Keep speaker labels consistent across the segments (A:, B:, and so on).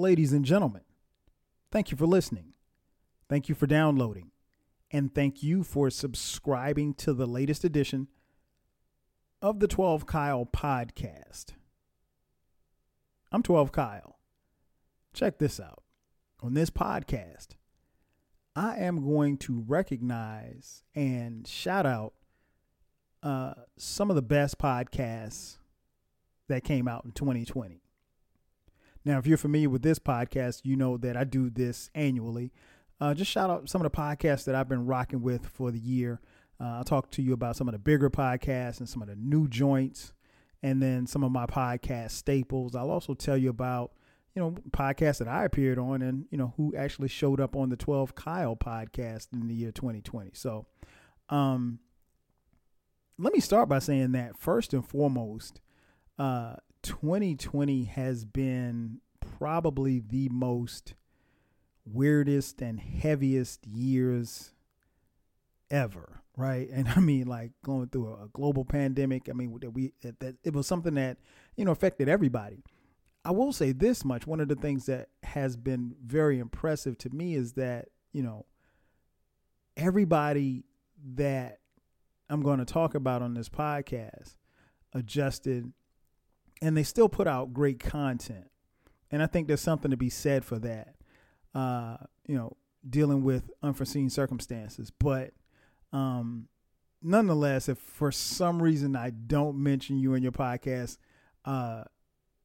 A: ladies and gentlemen, thank you for listening. Thank you for downloading. And thank you for subscribing to the latest edition of the 12 Kyle podcast. I'm 12 Kyle. Check this out. On this podcast, I am going to recognize and shout out uh, some of the best podcasts that came out in 2020. Now, if you're familiar with this podcast, you know that I do this annually. Uh, just shout out some of the podcasts that I've been rocking with for the year. Uh, I'll talk to you about some of the bigger podcasts and some of the new joints, and then some of my podcast staples. I'll also tell you about you know podcasts that I appeared on, and you know who actually showed up on the 12 Kyle podcast in the year 2020. So, um, let me start by saying that first and foremost, uh, 2020 has been probably the most weirdest and heaviest years ever, right? And I mean, like going through a, global pandemic. I mean, that we that it was something that you know affected everybody. I will say this much: one of the things that has been very impressive to me is that you know everybody that I'm going to talk about on this podcast adjusted and they still put out great content. And I think there's something to be said for that. Uh, you know, dealing with unforeseen circumstances. But um, nonetheless, if for some reason I don't mention you in your podcast, uh,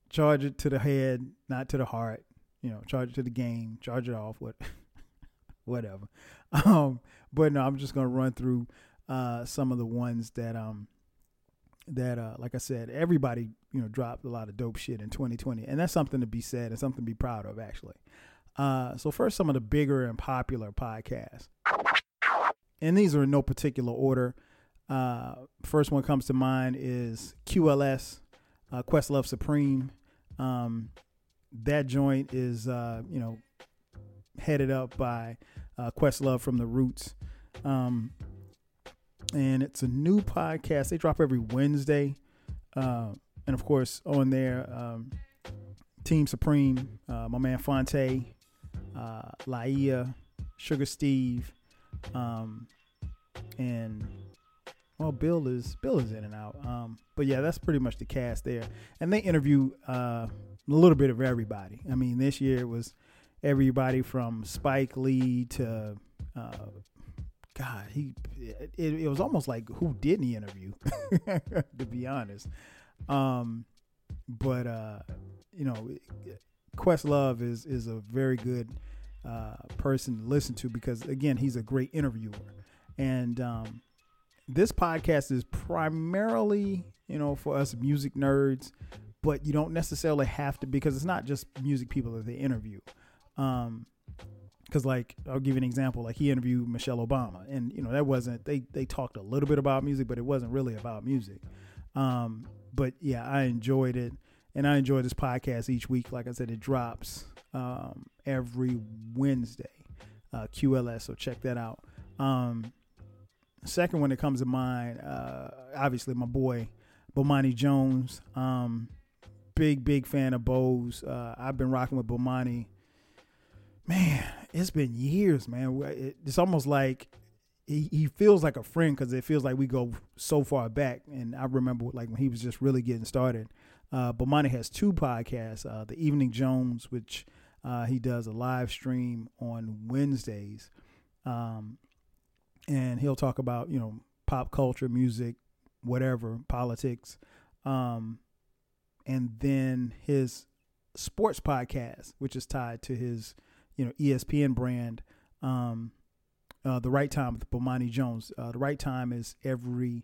A: charge it to the head, not to the heart. You know, charge it to the game, charge it off, what, whatever. Um, but no, I'm just gonna run through uh, some of the ones that um that uh, like I said, everybody you know dropped a lot of dope shit in 2020, and that's something to be said and something to be proud of actually. Uh, so first, some of the bigger and popular podcasts, and these are in no particular order. Uh, first one comes to mind is QLS, uh, Questlove Supreme. Um, that joint is uh, you know headed up by uh, Questlove from the Roots. Um, and it's a new podcast. They drop every Wednesday, uh, and of course on there, um, Team Supreme, uh, my man Fonte, uh, Laiya, Sugar Steve, um, and well, Bill is Bill is in and out. Um, but yeah, that's pretty much the cast there, and they interview uh, a little bit of everybody. I mean, this year it was everybody from Spike Lee to uh, God, he it, it was almost like who didn't he interview? to be honest, um, but uh, you know, Questlove is is a very good uh, person to listen to because again, he's a great interviewer, and um, this podcast is primarily you know for us music nerds, but you don't necessarily have to because it's not just music people that they interview. Um, because like I'll give you an example. Like he interviewed Michelle Obama, and you know that wasn't they they talked a little bit about music, but it wasn't really about music. Um, but yeah, I enjoyed it, and I enjoy this podcast each week. Like I said, it drops um, every Wednesday, uh, QLS. So check that out. Um, second one that comes to mind, uh, obviously my boy Bomani Jones. Um, big big fan of Bo's. Uh, I've been rocking with Bomani man, it's been years, man. It's almost like he, he feels like a friend because it feels like we go so far back. And I remember like when he was just really getting started. Uh, Bomani has two podcasts, uh, the Evening Jones, which uh, he does a live stream on Wednesdays, um, and he'll talk about you know pop culture, music, whatever, politics, um, and then his sports podcast, which is tied to his you know ESPN brand. Um, uh, the right time with Bomani Jones. Uh, the right time is every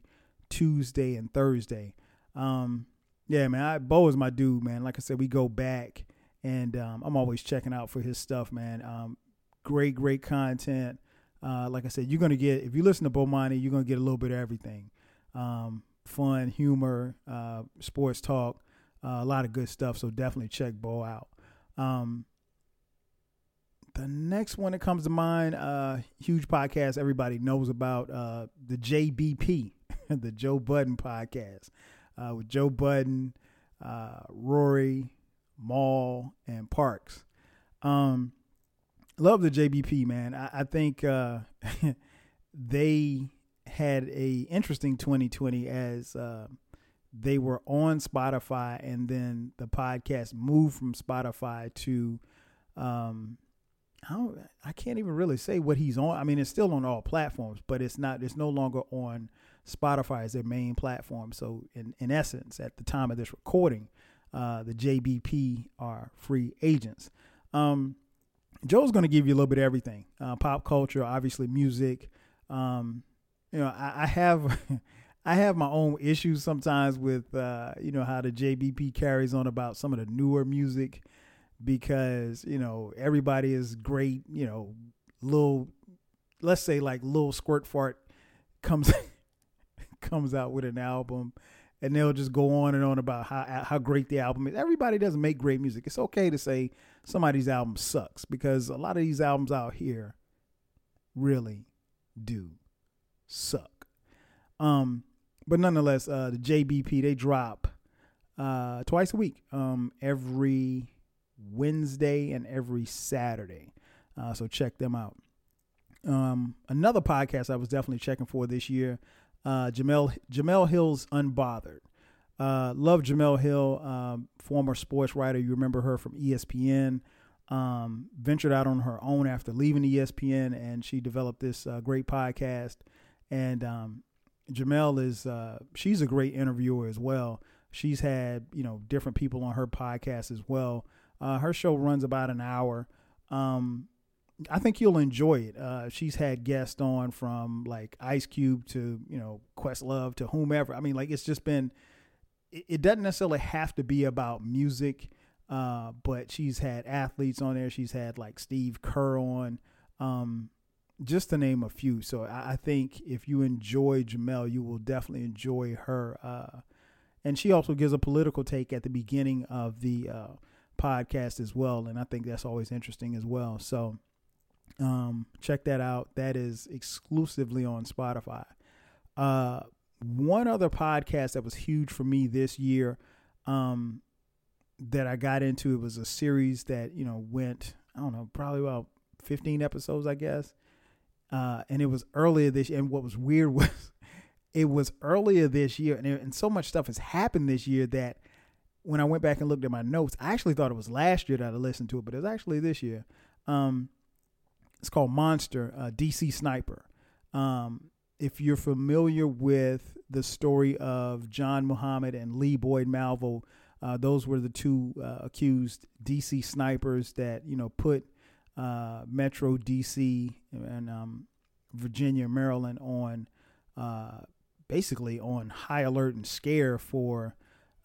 A: Tuesday and Thursday. Um, yeah, man, I, Bo is my dude, man. Like I said, we go back, and um, I'm always checking out for his stuff, man. Um, great, great content. Uh, like I said, you're gonna get if you listen to Bomani, you're gonna get a little bit of everything. Um, fun, humor, uh, sports talk, uh, a lot of good stuff. So definitely check Bo out. Um, the next one that comes to mind, uh, huge podcast everybody knows about, uh, the JBP, the Joe Budden podcast, with Joe Budden, uh, Rory, Mal, and Parks. Um, love the JBP man. I, I think uh, they had a interesting 2020 as uh, they were on Spotify, and then the podcast moved from Spotify to um, I don't, I can't even really say what he's on. I mean, it's still on all platforms, but it's not. It's no longer on Spotify as their main platform. So, in in essence, at the time of this recording, uh, the JBP are free agents. Um, Joe's going to give you a little bit of everything: uh, pop culture, obviously music. Um, you know, I, I have. I have my own issues sometimes with uh, you know how the JBP carries on about some of the newer music because you know everybody is great. You know, little let's say like little squirt fart comes comes out with an album and they'll just go on and on about how how great the album is. Everybody doesn't make great music. It's okay to say somebody's album sucks because a lot of these albums out here really do suck. Um, but nonetheless, uh, the JBP they drop uh, twice a week, um, every Wednesday and every Saturday. Uh, so check them out. Um, another podcast I was definitely checking for this year, uh, Jemele Jemele Hill's Unbothered. Uh, love Jemele Hill, um, former sports writer. You remember her from ESPN. Um, ventured out on her own after leaving ESPN, and she developed this uh, great podcast. And um, Jemele is uh, she's a great interviewer as well. She's had you know different people on her podcast as well. Uh, her show runs about an hour. Um, I think you'll enjoy it. Uh, she's had guests on from like Ice Cube to you know Questlove to whomever. I mean, like it's just been. It, it doesn't necessarily have to be about music, uh, but she's had athletes on there. She's had like Steve Kerr on, um, just to name a few. So I, I, think if you enjoy Jemele, you will definitely enjoy her. Uh, and she also gives a political take at the beginning of the uh, podcast as well, and I think that's always interesting as well. So um, check that out. That is exclusively on Spotify. Uh, one other podcast that was huge for me this year um, that I got into it was a series that you know went I don't know probably about 15 episodes I guess, uh, and it was earlier this year. And what was weird was it was earlier this year, and, it, and so much stuff has happened this year that when I went back and looked at my notes, I actually thought it was last year that I listened to it, but it was actually this year. Um, it's called Monster, uh, DC Sniper. Um, if you're familiar with the story of John Muhammad and Lee Boyd Malvo, uh, those were the two uh, accused DC snipers that you know put uh, Metro DC and um, Virginia, Maryland on uh, basically on high alert and scare for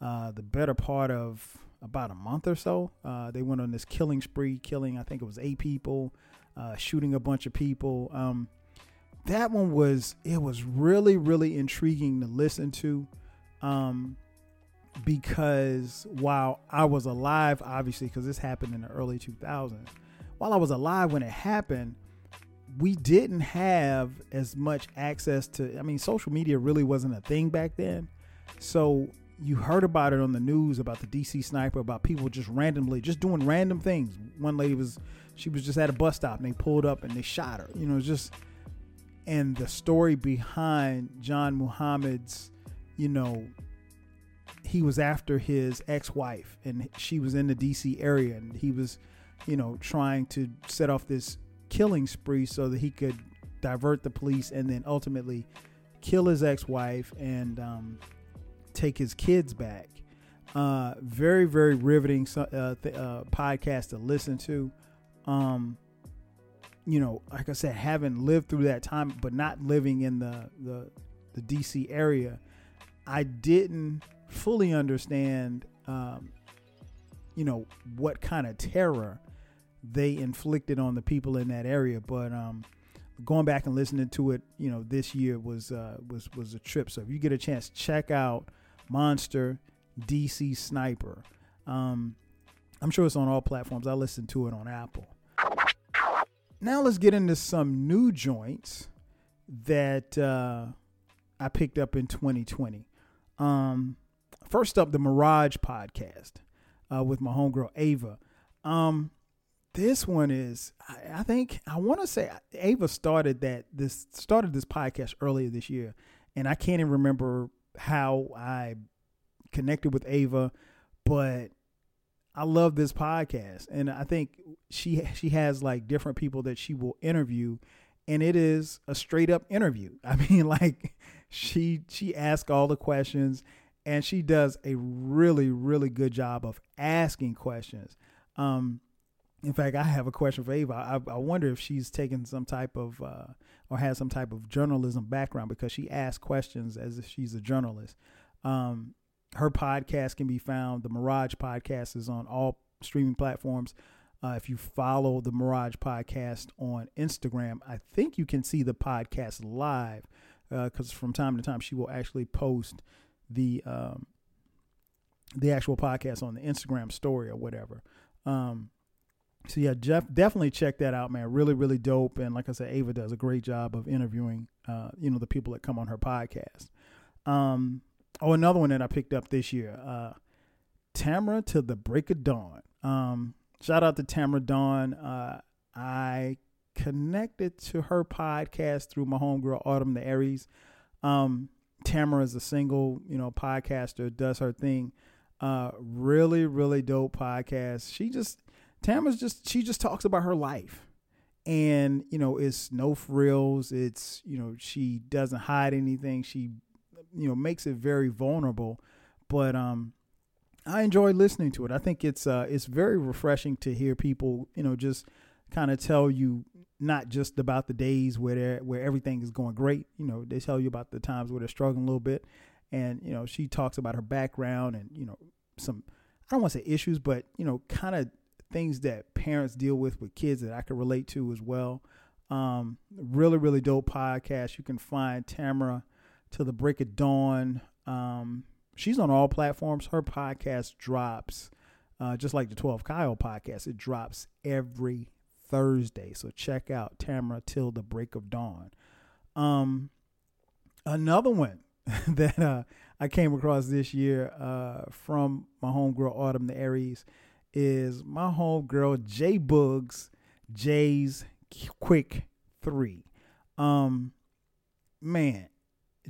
A: uh, the better part of about a month or so. Uh, they went on this killing spree, killing I think it was eight people, uh, shooting a bunch of people. Um, that one was it was really really intriguing to listen to, um, because while I was alive, obviously because this happened in the early 2000s, while I was alive when it happened. We didn't have as much access to. I mean, social media really wasn't a thing back then. So you heard about it on the news about the DC sniper, about people just randomly just doing random things. One lady was she was just at a bus stop and they pulled up and they shot her. You know, just and the story behind John Muhammad's, you know, he was after his ex-wife and she was in the DC area and he was, you know, trying to set off this killing spree so that he could divert the police and then ultimately kill his ex-wife and um, take his kids back. Uh, very very riveting uh, th- uh, podcast to listen to. Um, you know, like I said, having lived through that time, but not living in the the, the DC area, I didn't fully understand. Um, you know what kind of terror they inflicted on the people in that area, but um, going back and listening to it, you know, this year was uh, was was a trip. So if you get a chance, check out Monster, DC Sniper. Um, I'm sure it's on all platforms. I listened to it on Apple. Now let's get into some new joints that uh, I picked up in 2020. Um, first up, the Mirage podcast uh, with my homegirl Ava. Um, this one is I, I think I want to say Ava started that this started this podcast earlier this year, and I can't even remember how I connected with Ava, but I love this podcast, and I think she she has like different people that she will interview, and it is a straight up interview. I mean, like she she asks all the questions, and she does a really really good job of asking questions. Um, in fact, I have a question for Ava. I, I wonder if she's taken some type of uh, or has some type of journalism background because she asks questions as if she's a journalist. Um, her podcast can be found. The Mirage podcast is on all streaming platforms. Uh, if you follow the Mirage podcast on Instagram, I think you can see the podcast live because uh, from time to time she will actually post the um, the actual podcast on the Instagram story or whatever. Um, so yeah, Jeff, definitely check that out, man. Really, really dope. And like I said, Ava does a great job of interviewing, uh, you know, the people that come on her podcast. Um, Oh, another one that I picked up this year. Uh, Tamara to the break of dawn. Um, shout out to Tamara Dawn. Uh, I connected to her podcast through my homegirl Autumn the Aries. Um, Tamara is a single, you know, podcaster, does her thing. Uh, really, really dope podcast. She just Tamara's just she just talks about her life. And, you know, it's no frills. It's, you know, she doesn't hide anything. She you know makes it very vulnerable. But um, I enjoy listening to it. I think it's uh, it's very refreshing to hear people, you know, just kind of tell you not just about the days where where everything is going great. You know, they tell you about the times where they're struggling a little bit, and you know, she talks about her background and you know some I don't want to say issues, but you know, kind of things that parents deal with with kids that I can relate to as well. Um, really, really dope podcast. You can find Tamara to the break of dawn. Um, she's on all platforms. Her podcast drops, uh, just like the 12 Kyle podcast, it drops every Thursday. So check out Tamara till the break of dawn. Um, another one that uh, I came across this year uh, from my homegirl Autumn the Aries is my homegirl J Boogs, Jay's Quick Three. Um, man,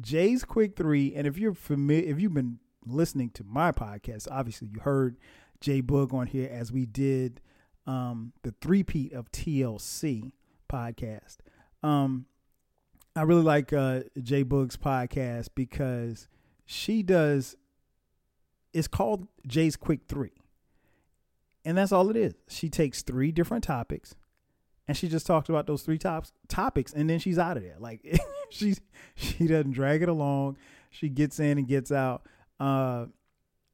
A: Jay's Quick Three, and if you're familiar, if you've been listening to my podcast, obviously you heard Jay Boog on here as we did um, the three-peat of TLC podcast. Um, I really like uh, Jay Boog's podcast because she does. It's called Jay's Quick Three, and that's all it is. She takes three different topics and she just talks about those three tops topics and then she's out of there. Like she's she doesn't drag it along. She gets in and gets out. Uh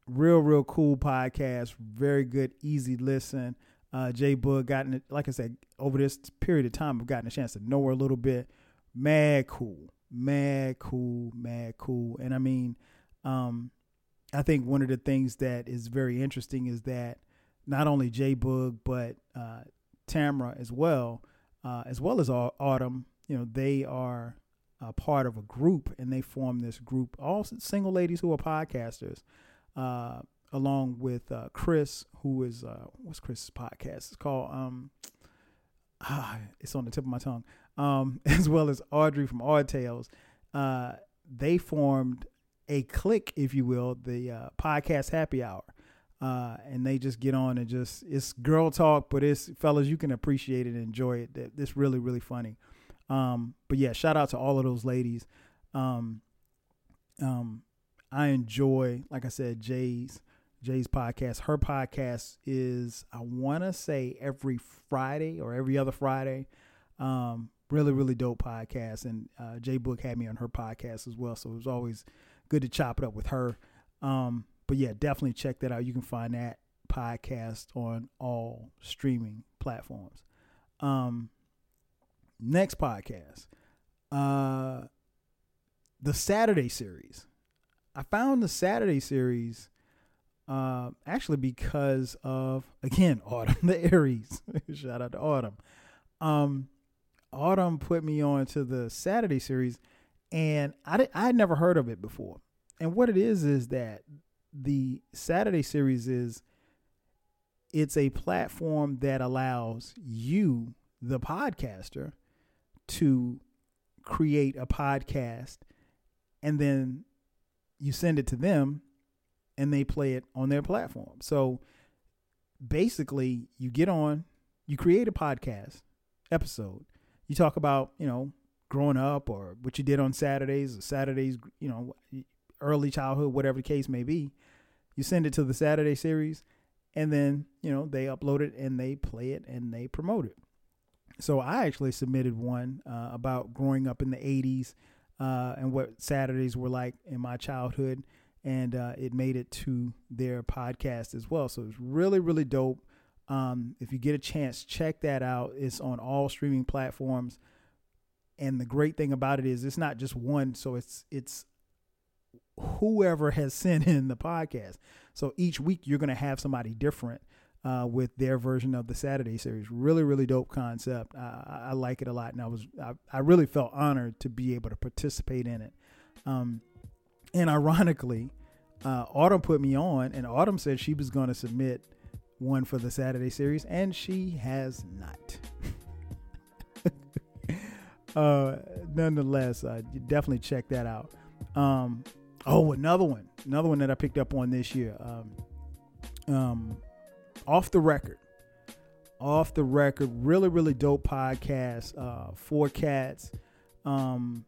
A: real real cool podcast. Very good easy listen. Uh jay boog gotten it like i said over this period of time i've gotten a chance to know her a little bit. Mad cool. Mad cool mad cool. And i mean um i think one of the things that is very interesting is that not only jay boog but uh Tamara as well, uh, as well as Autumn. You know, they are part of a group, and they form this group, all single ladies who are podcasters, uh, along with uh, Chris, who is uh, what's Chris's podcast? It's called um, ah, it's on the tip of my tongue. Um, as well as Audrey from Odd Tales, they formed a clique, if you will, the podcast Happy Hour uh, and they just get on and just it's girl talk, but it's fellas you can appreciate it and enjoy it. It's really really funny. Um, but yeah, shout out to all of those ladies. Um, um, I enjoy, like I said, Jay's Jay's podcast. Her podcast is I want to say every Friday or every other Friday. Um, really really dope podcast, and uh, Jay Boog had me on her podcast as well, so it was always good to chop it up with her. Um, but yeah, definitely check that out. You can find that podcast on all streaming platforms. Um, next podcast, uh, the Saturday series. I found the Saturday series uh, actually because of again Autumn the Aries. Shout out to Autumn. Um, Autumn put me on to the Saturday series, and I I had never heard of it before. And what it is is that the Saturday series is it's a platform that allows you, the podcaster, to create a podcast and then you send it to them and they play it on their platform. So basically, you get on, you create a podcast episode. You talk about, you know, growing up or what you did on Saturdays, Saturdays, you know, early childhood, whatever the case may be. You send it to the Saturday series and then, you know, they upload it and they play it and they promote it. So I actually submitted one uh, about growing up in the 80s uh, and what Saturdays were like in my childhood. And uh, it made it to their podcast as well. So it's really, really dope. Um, if you get a chance, check that out. It's on all streaming platforms. And the great thing about it is it's not just one, so it's it's whoever has sent in the podcast. So each week you're going to have somebody different uh, with their version of the Saturday series. Really, really dope concept. I, I like it a lot, and I was I, I, really felt honored to be able to participate in it. Um, and ironically, uh, Autumn put me on, and Autumn said she was going to submit one for the Saturday series, and she has not. uh, nonetheless, uh, definitely check that out. Um, oh, another one, another one that I picked up on this year. Um, um, off the record, off the record, really, really dope podcast. Uh, four cats, um,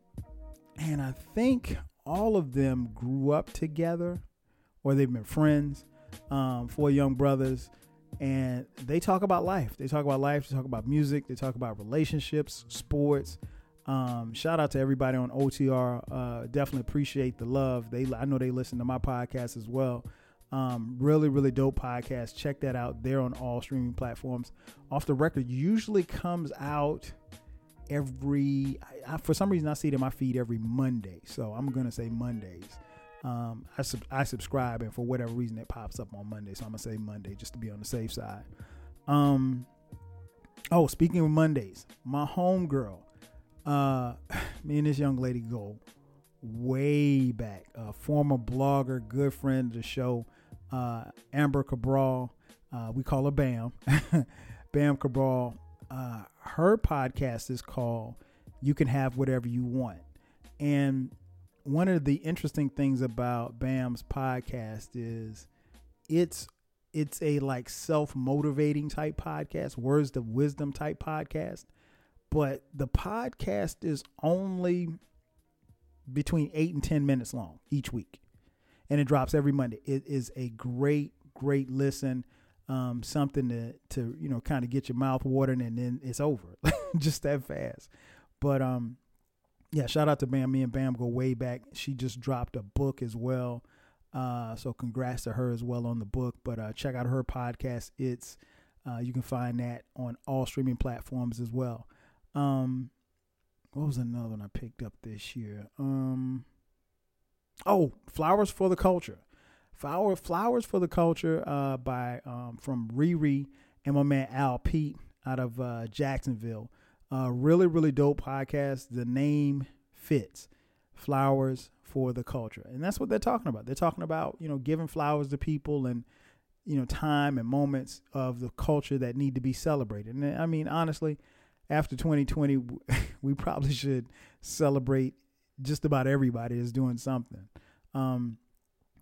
A: and I think all of them grew up together, or they've been friends. Um, four young brothers and they talk about life. They talk about life. They talk about music. They talk about relationships, sports. Um, shout out to everybody on OTR. Uh, definitely appreciate the love. They, I know they listen to my podcast as well. Um, really, really dope podcast. Check that out. They're on all streaming platforms. Off the record usually comes out every. I, I, for some reason, I see it in my feed every Monday, so I'm gonna say Mondays. Um, I, sub- I subscribe, and for whatever reason, it pops up on Monday. So I'm gonna say Monday just to be on the safe side. Um, oh, speaking of Mondays, my home girl, uh, me and this young lady go way back. A former blogger, good friend of the show, uh, Amber Cabral. Uh, we call her Bam. Bam Cabral. Uh, her podcast is called "You Can Have Whatever You Want," and one of the interesting things about Bam's podcast is it's it's a like self-motivating type podcast, words of wisdom type podcast, but the podcast is only between 8 and 10 minutes long each week. And it drops every Monday. It is a great great listen. Um, something to to you know kind of get your mouth watering and then it's over just that fast but um yeah, shout out to Bam. Me and Bam go way back. She just dropped a book as well. Uh, so congrats to her as well on the book. But uh, check out her podcast. It's uh, you can find that on all streaming platforms as well. Um, what was another one I picked up this year? Um, oh, Flowers for the Culture. Flower Flowers for the Culture uh, by um, from Riri and my man Al Pete out of uh, Jacksonville. Uh, really, really dope podcast. The name fits. Flowers for the culture. And that's what they're talking about. They're talking about, you know, giving flowers to people and, you know, time and moments of the culture that need to be celebrated. And I mean, honestly, after 2020, we probably should celebrate just about everybody is doing something. Um,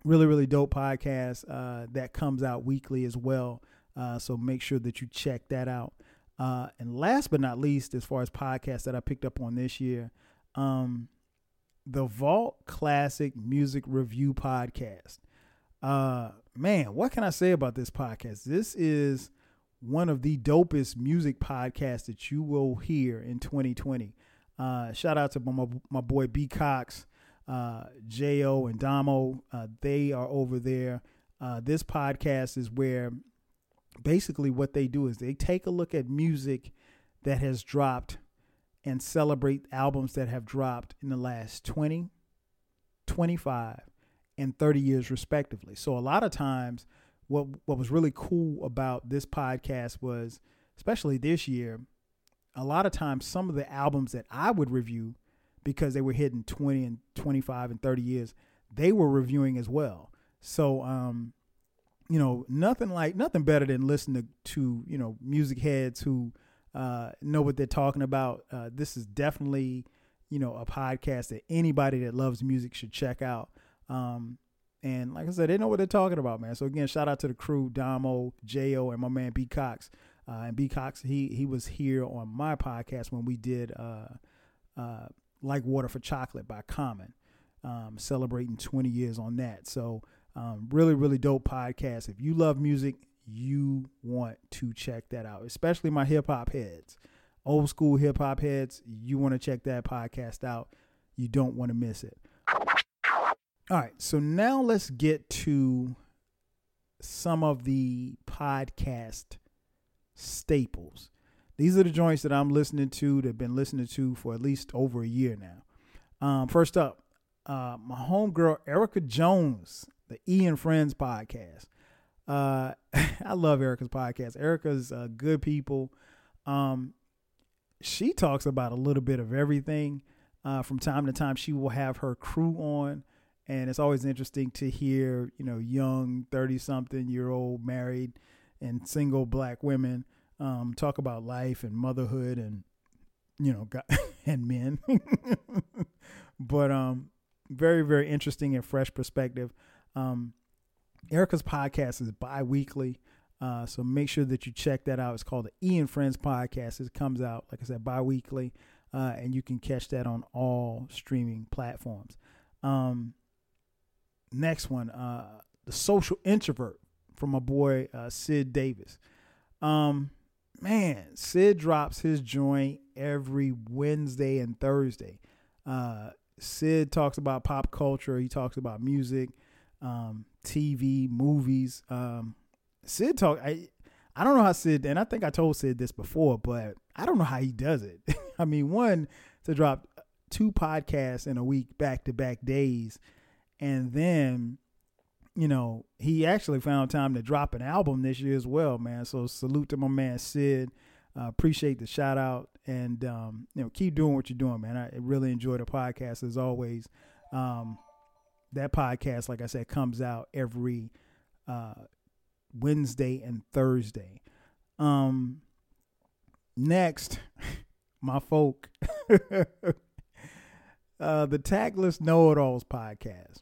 A: really, really dope podcast uh, that comes out weekly as well. Uh, so make sure that you check that out. Uh, and last but not least, as far as podcasts that I picked up on this year, um, the Vault Classic Music Review Podcast. Uh, man, what can I say about this podcast? This is one of the dopest music podcasts that you will hear in 2020. Uh, shout out to my, my boy B Cox, uh, Jo, and Damo. Uh, they are over there. Uh, this podcast is where basically what they do is they take a look at music that has dropped and celebrate albums that have dropped in the last 20, 25, and 30 years respectively. So a lot of times what what was really cool about this podcast was especially this year a lot of times some of the albums that I would review because they were hitting 20 and 25 and 30 years they were reviewing as well. So um you know, nothing like nothing better than listening to, to you know music heads who uh, know what they're talking about. Uh, this is definitely you know a podcast that anybody that loves music should check out. Um, and like I said, they know what they're talking about, man. So again, shout out to the crew, Damo, Jo, and my man B Cox. Uh, and B Cox, he he was here on my podcast when we did uh, uh, "Like Water for Chocolate" by Common, um, celebrating 20 years on that. So um, really, really dope podcast. If you love music, you want to check that out, especially my hip hop heads, old school hip hop heads. You want to check that podcast out. You don't want to miss it. All right, so now let's get to some of the podcast staples. These are the joints that I'm listening to that have been listening to for at least over a year now. Um, first up, uh, my homegirl Erica Jones, the E and Friends podcast. Uh, I love Erica's podcast. Erica's uh, good people. Um, she talks about a little bit of everything. Uh, from time to time, she will have her crew on, and it's always interesting to hear, you know, young thirty-something-year-old married and single black women um, talk about life and motherhood and you know, and men. but um, very very interesting and fresh perspective. Um, Erica's podcast is bi-weekly. Uh, so make sure that you check that out. It's called the Ian Friends Podcast. It comes out, like I said, bi-weekly. Uh, and you can catch that on all streaming platforms. Um, next one, uh, The Social Introvert from my boy uh, Sid Davis. Um, man, Sid drops his joint every Wednesday and Thursday. Uh, Sid talks about pop culture. He talks about music um, TV, movies. Um, Sid talk. I I don't know how Sid, and I think I told Sid this before, but I don't know how he does it. I mean, one to drop two podcasts in a week, back to back days, and then you know he actually found time to drop an album this year as well, man. So salute to my man Sid. Uh, appreciate the shout out and um, you know keep doing what you're doing, man. I really enjoy the podcast as always. Um, that podcast, like I said, comes out every uh, Wednesday and Thursday. Um, next, my folk, uh, the Tactless Know It Alls podcast.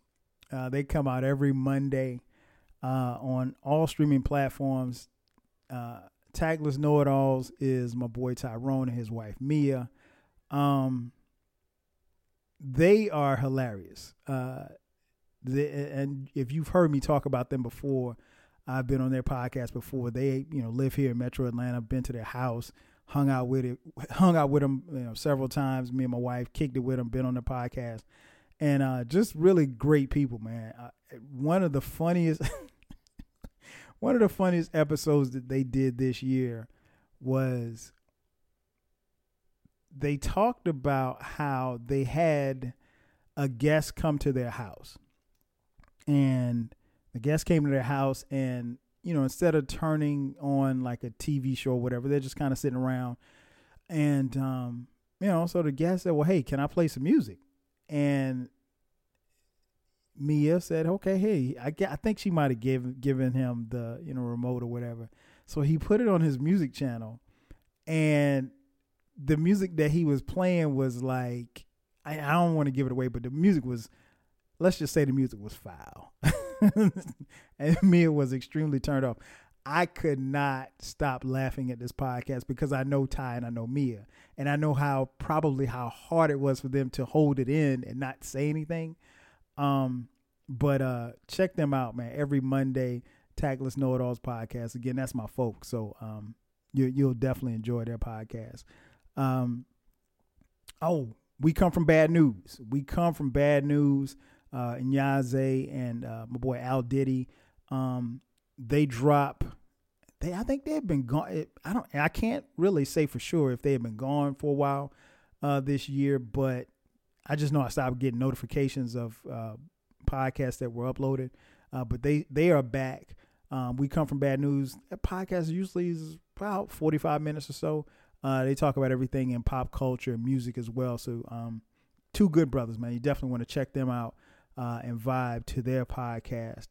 A: Uh, they come out every Monday uh, on all streaming platforms. Uh, Tactless Know It Alls is my boy Tyrone and his wife Mia. Um, they are hilarious. Uh, the, and if you've heard me talk about them before, I've been on their podcast before. They, you know, live here in Metro Atlanta. Been to their house, hung out with it, hung out with them, you know, several times. Me and my wife kicked it with them. Been on the podcast, and uh, just really great people, man. Uh, one of the funniest, one of the funniest episodes that they did this year was they talked about how they had a guest come to their house and the guest came to their house and you know instead of turning on like a tv show or whatever they're just kind of sitting around. And um you know so the guest said well hey can i play some music? And mia said okay hey i, I think she might have given given him the you know remote or whatever. So he put it on his music channel and the music that he was playing was like I, I don't want to give it away but the music was let's just say the music was foul. and Mia was extremely turned off. I could not stop laughing at this podcast because I know Ty and I know Mia. And I know how probably how hard it was for them to hold it in and not say anything. Um, but uh check them out, man. Every Monday, Tactless Know It Alls podcast. Again, that's my folks. So um you you'll definitely enjoy their podcast. Um oh, we come from bad news. We come from bad news uh, Nyaze and uh, my boy Al Diddy. Um, they drop. They I think they've been gone. I don't. I can't really say for sure if they have been gone for a while uh, this year, but I just know I stopped getting notifications of uh, podcasts that were uploaded. Uh, but they they are back. Um, we come from bad news. That podcast usually is about forty five minutes or so. Uh, they talk about everything in pop culture and music as well. So, um, two good brothers, man. You definitely want to check them out uh, and vibe to their podcast.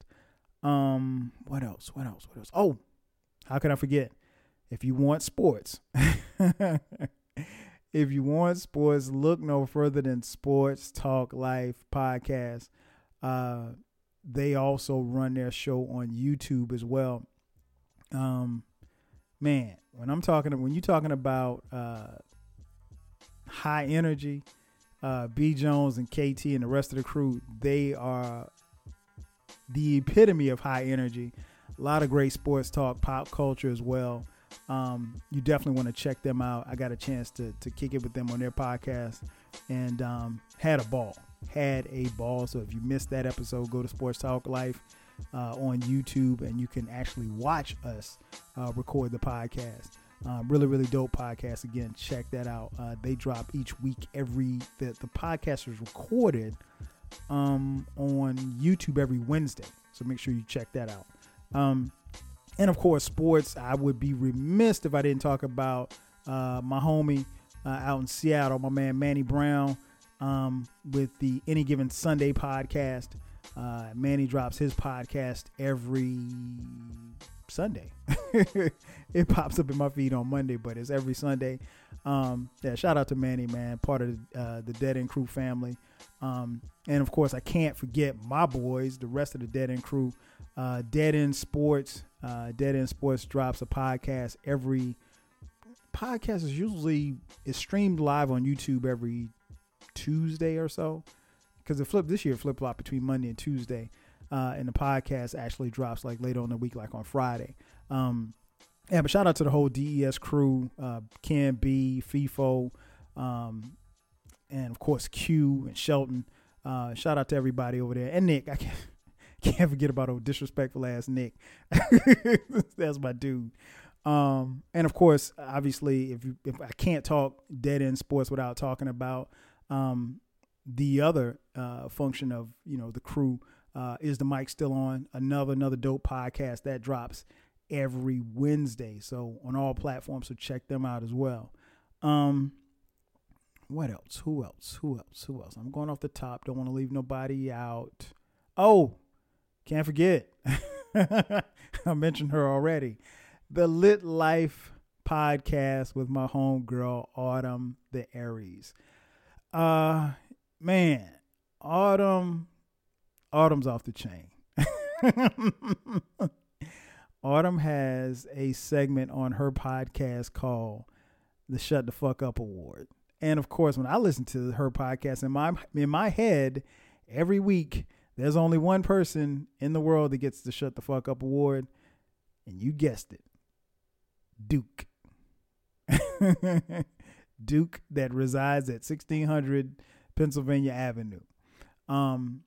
A: Um, what else? What else? What else? Oh, how can I forget? If you want sports, if you want sports, look no further than Sports Talk Life podcast. Uh, they also run their show on YouTube as well. Um, man, when I'm talking, when you're talking about uh, high energy, uh, B Jones and KT and the rest of the crew, they are the epitome of high energy. A lot of great sports talk, pop culture as well. Um, you definitely want to check them out. I got a chance to to kick it with them on their podcast and um, had a ball. Had a ball. So if you missed that episode, go to Sports Talk Life uh, on YouTube and you can actually watch us uh, record the podcast. Um, really, really dope podcast. Again, check that out. Uh, they drop each week. Every the the podcast is recorded um, on YouTube every Wednesday. So make sure you check that out. Um, and of course, sports. I would be remiss if I didn't talk about uh, my homie uh, out in Seattle, my man Manny Brown, um, with the Any Given Sunday podcast. Uh, Manny drops his podcast every Sunday. it pops up in my feed on Monday, but it's every Sunday. Um, yeah, shout out to Manny, man, part of uh, the Dead End Crew family. Um, and of course, I can't forget my boys, the rest of the Dead End Crew. Uh, Dead End Sports, uh, Dead End Sports drops a podcast every. Podcast is usually is streamed live on YouTube every Tuesday or so, because it flipped this year flip flop between Monday and Tuesday uh, and the podcast actually drops like later on the week, like on Friday. Um, yeah, but shout out to the whole DES crew, uh, Ken B, FIFO, um, and of course Q and Shelton. Uh, shout out to everybody over there and Nick. I can't can't forget about old disrespectful ass Nick. That's my dude. Um, and of course, obviously, if you, if I can't talk dead end sports without talking about um, the other uh, function of you know the crew uh, is the mic still on? Another another dope podcast that drops every Wednesday. So on all platforms, so check them out as well. Um, what else? Who else? Who else? Who else? I'm going off the top. Don't want to leave nobody out. Oh, can't forget. I mentioned her already. The Lit Life podcast with my homegirl Autumn the Aries. Uh man, Autumn Autumn's off the chain. Autumn has a segment on her podcast called the Shut the Fuck Up Award. And of course, when I listen to her podcast in my in my head, every week there's only one person in the world that gets the Shut the Fuck Up Award, and you guessed it. Duke. Duke that resides at 1600 Pennsylvania Avenue. Um,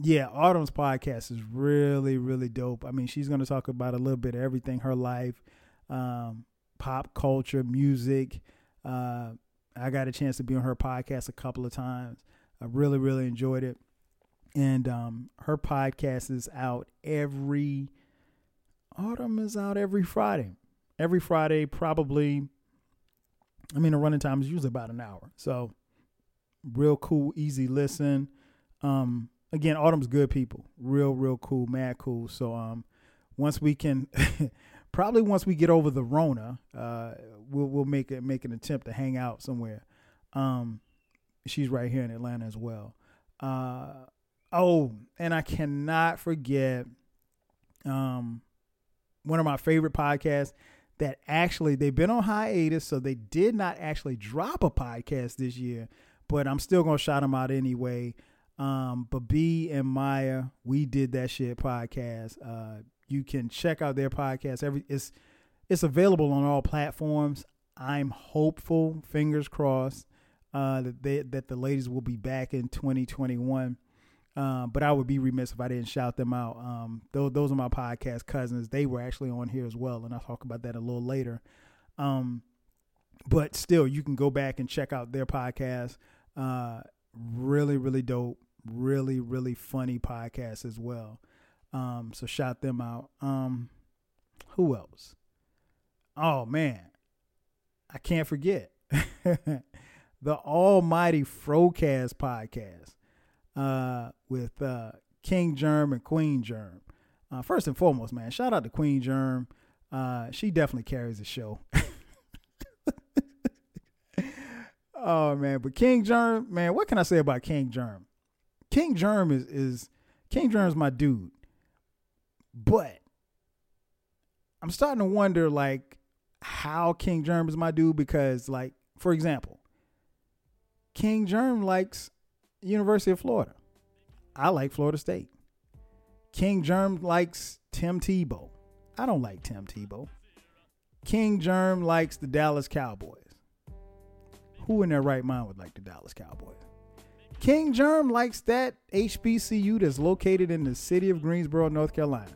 A: yeah, Autumn's podcast is really, really dope. I mean, she's going to talk about a little bit of everything her life, um, pop culture, music. Uh, I got a chance to be on her podcast a couple of times. I really, really enjoyed it. And um, her podcast is out every, Autumn is out every Friday. Every Friday, probably, I mean, the running time is usually about an hour. So, real cool, easy listen. Um, again, Autumn's good people, real, real cool, mad cool. So um, once we can, probably once we get over the Rona, uh, we'll we'll make it make an attempt to hang out somewhere. Um, she's right here in Atlanta as well. Uh, oh, and I cannot forget, um, one of my favorite podcasts that actually they've been on hiatus, so they did not actually drop a podcast this year, but I'm still gonna shout them out anyway. Um, but B and Maya, we did that shit podcast. Uh, you can check out their podcast. Every it's it's available on all platforms. I'm hopeful, fingers crossed, uh, that they, that the ladies will be back in 2021. Uh, but I would be remiss if I didn't shout them out. Um, those, those are my podcast cousins. They were actually on here as well, and I'll talk about that a little later. Um, but still, you can go back and check out their podcast. Uh, really, really dope really, really funny podcast as well. Um, so shout them out. Um, who else? Oh man, I can't forget the Almighty Frocast podcast uh, with uh, King Germ and Queen Germ. Uh, first and foremost, man, shout out to Queen Germ. Uh, she definitely carries the show. oh man, but King Germ, man, what can I say about King Germ? King Germ is is King Germ's my dude. But I'm starting to wonder like how King Germ is my dude because like for example, King Germ likes University of Florida. I like Florida State. King Germ likes Tim Tebow. I don't like Tim Tebow. King Germ likes the Dallas Cowboys. Who in their right mind would like the Dallas Cowboys? King Germ likes that HBCU that's located in the city of Greensboro, North Carolina.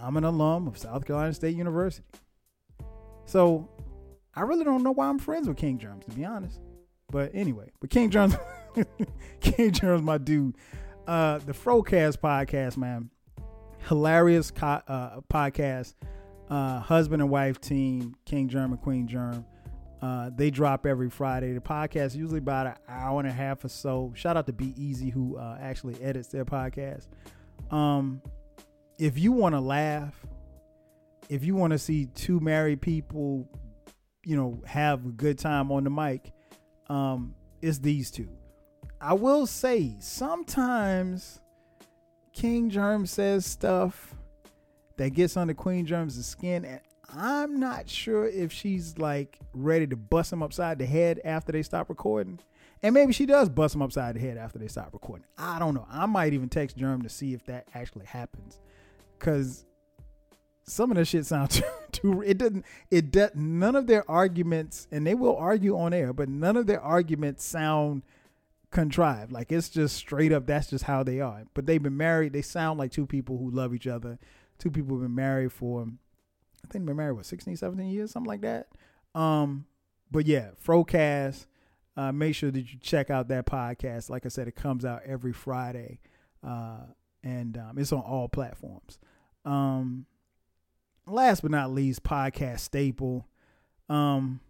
A: I'm an alum of South Carolina State University. So I really don't know why I'm friends with King Germs, to be honest. But anyway, but King Germs, King Germs, my dude. Uh, the Frocast podcast, man, hilarious co- uh, podcast. Uh, husband and wife team, King Germ and Queen Germ. Uh, they drop every Friday. The podcast usually about an hour and a half or so. Shout out to Be Easy who uh, actually edits their podcast. Um, if you want to laugh, if you want to see two married people, you know, have a good time on the mic, um, it's these two. I will say sometimes King Germ says stuff that gets under Queen Germ's skin, and I'm not sure if she's like ready to bust him upside the head after they stop recording. And maybe she does bust him upside the head after they stop recording. I don't know. I might even text Germ to see if that actually happens. Cause some of the shit sounds too, too it doesn't it does none of their arguments and they will argue on air, but none of their arguments sound contrived. Like it's just straight up that's just how they are. But they've been married, they sound like two people who love each other. Two people have been married for I think been married what 16, 17 years, something like that. Um but yeah, Frocast uh, make sure that you check out that podcast. Like I said, it comes out every Friday, uh, and um, it's on all platforms. Um, last but not least, podcast staple. Um,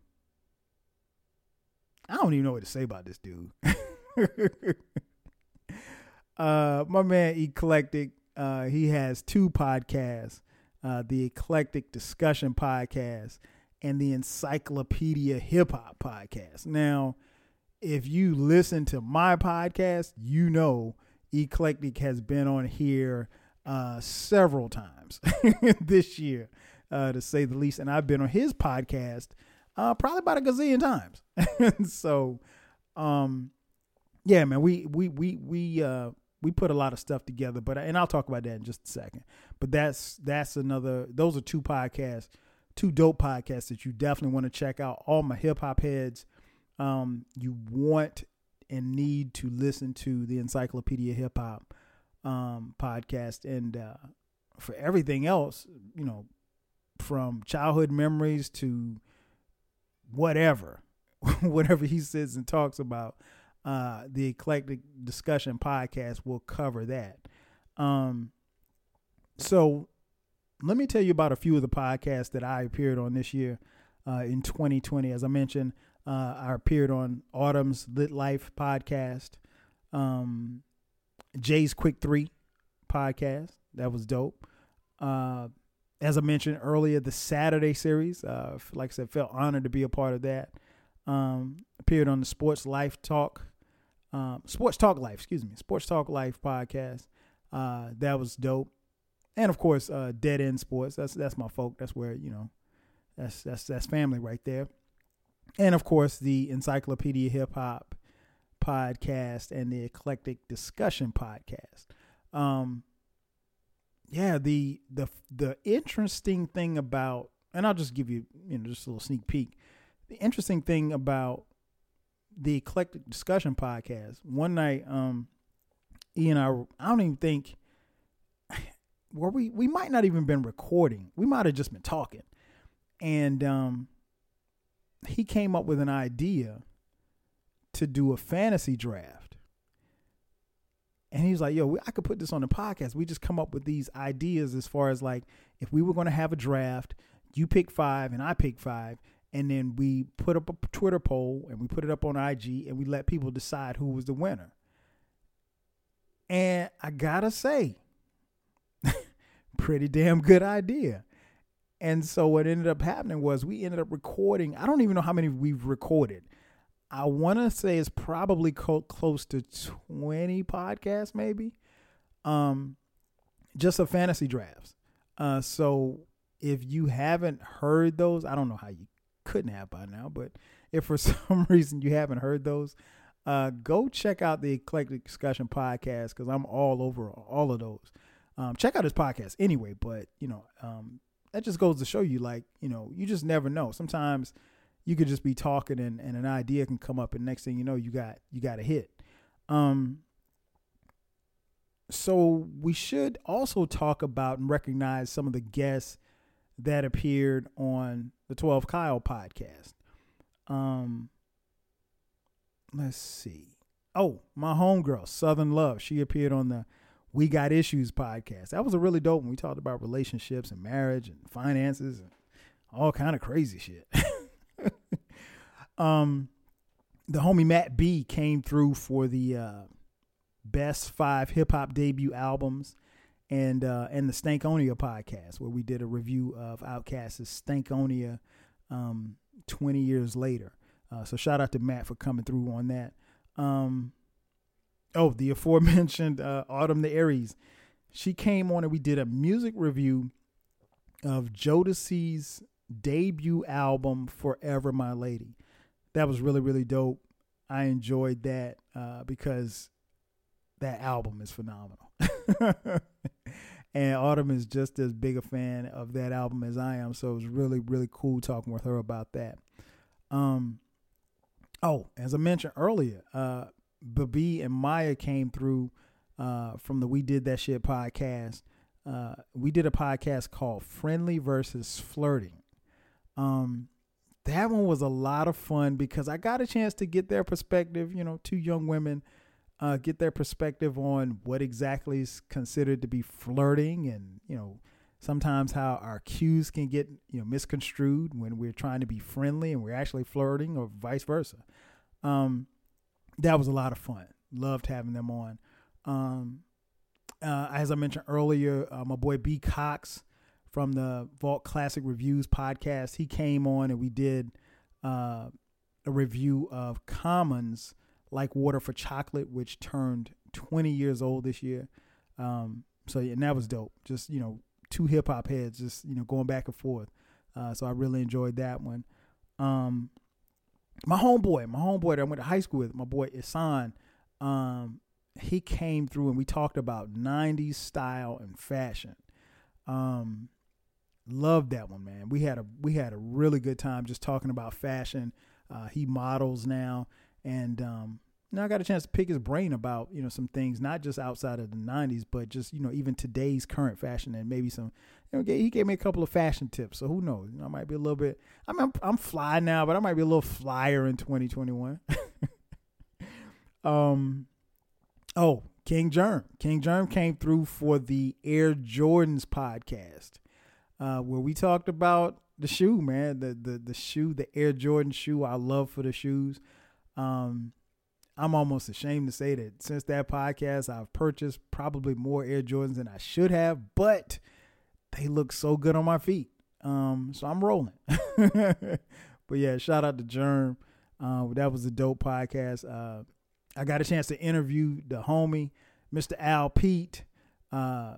A: I don't even know what to say about this dude. uh, my man Eclectic, uh, he has two podcasts: uh, the Eclectic Discussion Podcast and the Encyclopedia Hip Hop Podcast. Now, if you listen to my podcast, you know Eclectic has been on here uh, several times this year, uh, to say the least. And I've been on his podcast uh, probably about a gazillion times. so, um, yeah, man, we we we we uh, we put a lot of stuff together, but and I'll talk about that in just a second. But that's that's another. Those are two podcasts, two dope podcasts that you definitely want to check out. All my hip hop heads, um, you want and need to listen to the Encyclopedia Hip Hop um, podcast, and uh, for everything else, you know, from childhood memories to whatever, whatever he says and talks about, uh, the eclectic discussion podcast will cover that. Um, so let me tell you about a few of the podcasts that I appeared on this year uh, in 2020. As I mentioned, uh, I appeared on Autumn's Lit Life podcast, um, Jay's Quick Three podcast. That was dope. Uh, as I mentioned earlier, the Saturday series. Uh, like I said, felt honored to be a part of that. Um, appeared on the Sports Life Talk, um, Sports Talk Life, excuse me, Sports Talk Life podcast. Uh, that was dope. And of course, uh, Dead End Sports. That's that's my folk. That's where you know, that's that's that's family right there. And of course, the Encyclopedia Hip Hop podcast and the Eclectic Discussion podcast. Um, yeah, the the the interesting thing about, and I'll just give you you know just a little sneak peek. The interesting thing about the Eclectic Discussion podcast. One night, um, Ian, I I don't even think where we we might not even been recording. We might have just been talking, and um, he came up with an idea to do a fantasy draft. And he was like, yo, I could put this on the podcast. We just come up with these ideas as far as like, if we were going to have a draft, you pick five and I pick five. And then we put up a Twitter poll and we put it up on IG and we let people decide who was the winner. And I gotta say, pretty damn good idea. And so what ended up happening was we ended up recording. I don't even know how many we've recorded. I want to say it's probably co- close to 20 podcasts, maybe. Um, just of fantasy drafts. Uh, so if you haven't heard those, I don't know how you couldn't have by now, but if for some reason you haven't heard those, uh, go check out the Eclectic Discussion podcast because I'm all over all of those. Um, check out his podcast anyway, but you know, um, that just goes to show you, like, you know, you just never know. Sometimes you could just be talking and, and an idea can come up, and next thing you know, you got you got a hit. Um, so we should also talk about and recognize some of the guests that appeared on the 12 Kyle podcast. Um, let's see. Oh, my homegirl, Southern Love. She appeared on the We Got Issues podcast. That was a really dope one. We talked about relationships and marriage and finances and all kind of crazy shit. um, the homie Matt B came through for the uh, best five hip hop debut albums and uh, and the Stankonia podcast where we did a review of Outkast's Stankonia um, 20 years later. Uh, so shout out to Matt for coming through on that. Um, oh, the aforementioned uh, Autumn the Aries. She came on and we did a music review of Jodeci's debut album, Forever My Lady. That was really, really dope. I enjoyed that uh, because that album is phenomenal. and Autumn is just as big a fan of that album as I am, so it was really, really cool talking with her about that. Um, oh, as I mentioned earlier, uh, Babi and Maya came through uh, from the We Did That Shit podcast. Uh, we did a podcast called Friendly versus Flirting. Um, that one was a lot of fun because I got a chance to get their perspective. You know, two young women uh, get their perspective on what exactly is considered to be flirting, and you know, sometimes how our cues can get you know misconstrued when we're trying to be friendly and we're actually flirting, or vice versa. Um, that was a lot of fun. Loved having them on. Um, uh, as I mentioned earlier, uh, my boy B Cox from the Vault Classic Reviews podcast, he came on and we did uh, a review of Common's like Water for Chocolate, which turned 20 years old this year. Um, so yeah, and that was dope. Just you know, two hip hop heads, just you know, going back and forth. Uh, so I really enjoyed that one. Um, my homeboy, my homeboy that I went to high school with, my boy Isan, um, he came through and we talked about 90s style and fashion. Um, loved that one, man. We had a we had a really good time just talking about fashion. Uh, he models now, and um, now I got a chance to pick his brain about you know some things, not just outside of the '90s, but just you know even today's current fashion and maybe some. You know, he gave me a couple of fashion tips, so who knows? You know, I might be a little bit. I mean, I'm, I'm fly now, but I might be a little flyer in 2021. um, oh, King Germ. King Germ came through for the Air Jordans podcast, uh, where we talked about the shoe, man, the the the shoe, the Air Jordan shoe. I love for the shoes. Um, I'm almost ashamed to say that since that podcast, I've purchased probably more Air Jordans than I should have, but they look so good on my feet. Um, so I'm rolling. but yeah, shout out to Germ. Uh, that was a dope podcast. Uh, I got a chance to interview the homie, Mr. Al Pete. Uh,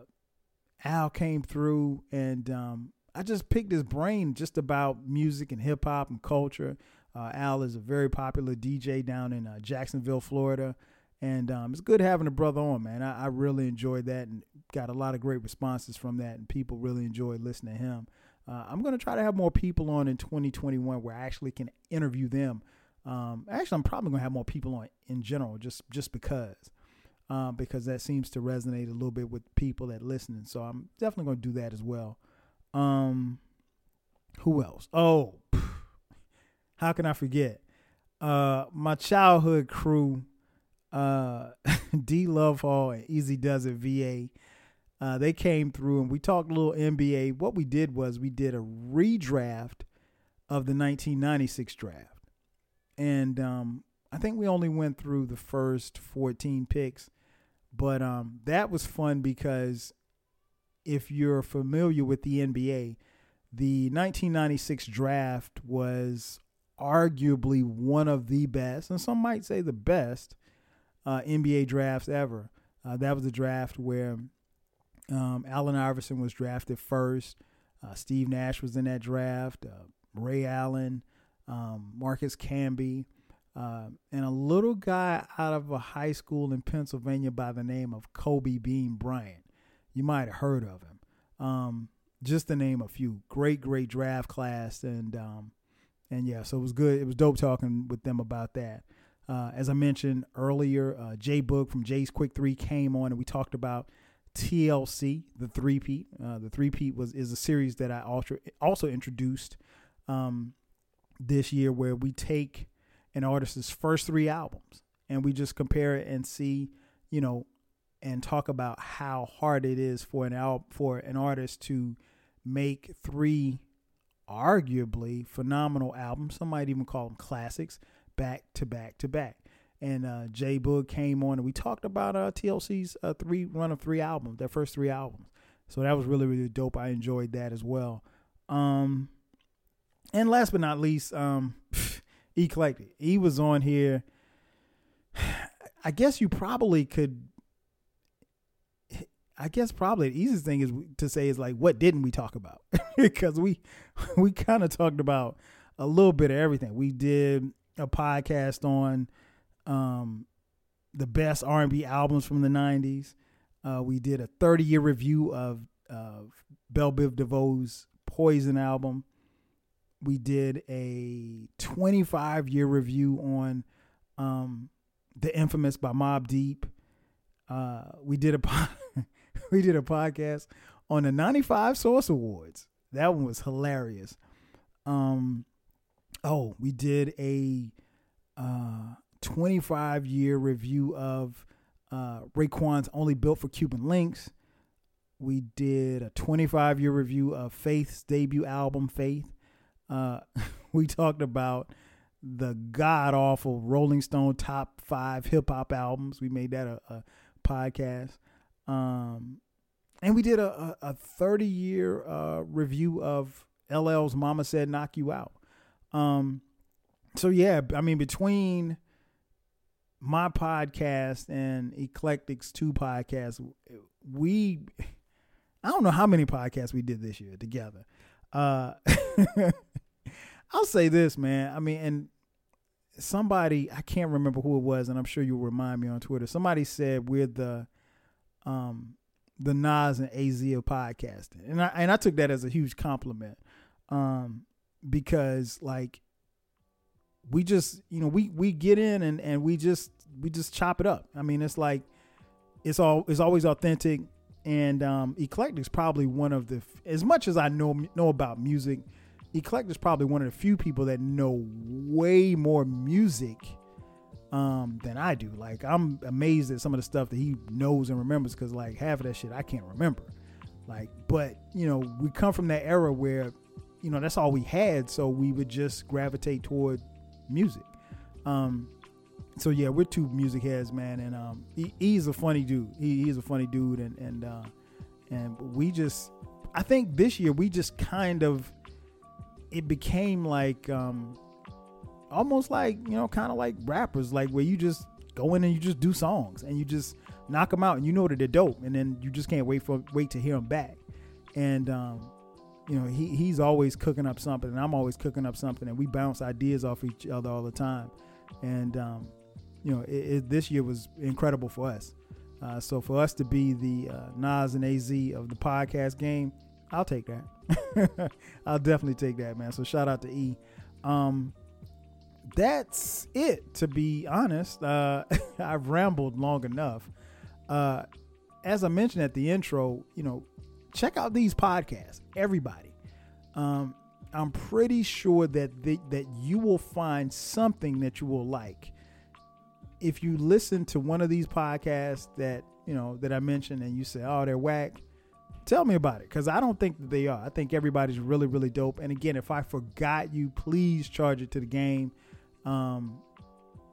A: Al came through and um, I just picked his brain just about music and hip hop and culture. Uh, Al is a very popular DJ down in uh, Jacksonville, Florida. And um, it's good having a brother on, man. I, I, really enjoyed that and got a lot of great responses from that, and people really enjoyed listening to him. Uh, I'm going to try to have more people on in 2021 where I actually can interview them. Um, actually, I'm probably going to have more people on in general, just just because, um, because that seems to resonate a little bit with people that listening. So I'm definitely going to do that as well. Um, who else? Oh, how can I forget? Uh, my childhood crew, uh, D Love Hall and Easy Does It VA. Uh, they came through and we talked a little NBA. What we did was we did a redraft of the 1996 draft, and um, I think we only went through the first 14 picks, but um, that was fun because if you're familiar with the NBA, the 1996 draft was arguably one of the best, and some might say the best uh, NBA drafts ever. Uh, that was the draft where um, Allen Iverson was drafted first. Uh, Steve Nash was in that draft. Uh, Ray Allen, um, Marcus Camby, uh, and a little guy out of a high school in Pennsylvania by the name of Kobe Bean Bryant. You might have heard of him. Um, just to name a few. Great, great draft class, and um, and yeah, so it was good. It was dope talking with them about that. Uh, as I mentioned earlier, uh, Jay Boog from Jay's Quick Three came on, and we talked about TLC, the three peat. Uh, the three peat was is a series that I also also introduced um, this year, where we take an artist's first three albums and we just compare it and see, you know, and talk about how hard it is for an al- for an artist to make three arguably phenomenal albums. Some might even call them classics, back to back to back. And uh, Jay Boog came on and we talked about uh, TLC's uh, three run of three albums, their first three albums. So that was really really dope. I enjoyed that as well. Um, and last but not least, um, Eclectic. He was on here. I guess you probably could I guess probably the easiest thing is to say is like, what didn't we talk about? because we we kind of talked about a little bit of everything. We did a podcast on um, the best R and B albums from the '90s. Uh, we did a 30 year review of of Bell Biv DeVoe's Poison album. We did a 25 year review on um, the infamous by Mobb Deep. Uh, we did a we did a podcast on the 95 Source Awards. That one was hilarious. Um, oh, we did a uh, 25 year review of uh, Raekwon's Only Built for Cuban Links. We did a 25 year review of Faith's debut album, Faith. Uh, we talked about the god awful Rolling Stone top five hip hop albums. We made that a, a podcast. Um, and we did a, a, 30 year uh, review of LL's Mama Said Knock You Out. Um, so, yeah, I mean, between my podcast and Eclectics 2 podcast, we, I don't know how many podcasts we did this year together. Uh, I'll say this, man. I mean, and somebody, I can't remember who it was, and I'm sure you'll remind me on Twitter. Somebody said we're the, um, the Nas and AZ of podcasting, and I and I took that as a huge compliment, um, because like we just you know we we get in and and we just we just chop it up. I mean, it's like it's all it's always authentic, and um, is probably one of the as much as I know know about music. eclectic is probably one of the few people that know way more music um, than I do. Like I'm amazed at some of the stuff that he knows and remembers because like half of that shit I can't remember. Like, but you know, we come from that era where, you know, that's all we had, so we would just gravitate toward music. Um, so yeah, we're two music heads, man, and um, he, he's a funny dude. He, he's a funny dude, and and uh, and we just, I think this year we just kind of, it became like um, almost like you know, kind of like rappers, like where you just go in and you just do songs and you just knock them out and you know that they're dope, and then you just can't wait for wait to hear them back. And um, you know, he he's always cooking up something, and I'm always cooking up something, and we bounce ideas off each other all the time. And um, you know, it, it, this year was incredible for us. Uh, so for us to be the uh, Nas and Az of the podcast game, I'll take that. I'll definitely take that, man. So shout out to E. Um, that's it. To be honest, uh, I've rambled long enough. Uh, as I mentioned at the intro, you know, check out these podcasts. Everybody, um, I'm pretty sure that the, that you will find something that you will like if you listen to one of these podcasts that you know that I mentioned and you say, "Oh, they're whack," tell me about it because I don't think that they are. I think everybody's really, really dope. And again, if I forgot you, please charge it to the game. Um,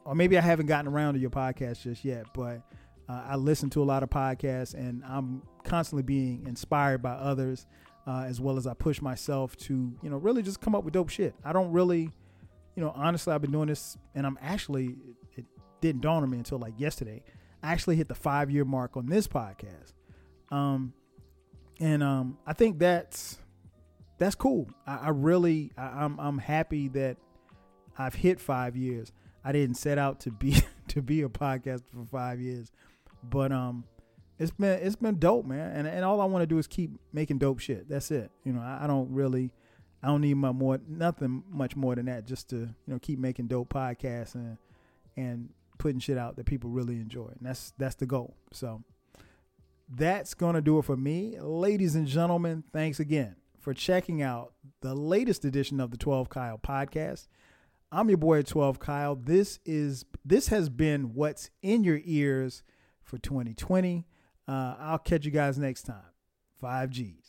A: or maybe I haven't gotten around to your podcast just yet, but Uh, I listen to a lot of podcasts, and I'm constantly being inspired by others, uh, as well as I push myself to, you know, really just come up with dope shit. I don't really, you know, honestly, I've been doing this, and I'm actually, it didn't dawn on me until like yesterday. I actually hit the five year mark on this podcast, um, and um, I think that's that's cool. I, I really, I, I'm I'm happy that I've hit five years. I didn't set out to be to be a podcast for five years, but um, it's been it's been dope, man. And and all I want to do is keep making dope shit. That's it. You know, I, I don't really, I don't need much more, nothing much more than that. Just to you know keep making dope podcasts and and putting shit out that people really enjoy. And that's that's the goal. So that's gonna do it for me, ladies and gentlemen. Thanks again for checking out the latest edition of the 12 Kyle podcast. I'm your boy 12 Kyle. This is this has been what's in your ears for 2020. Uh, I'll catch you guys next time. 5Gs.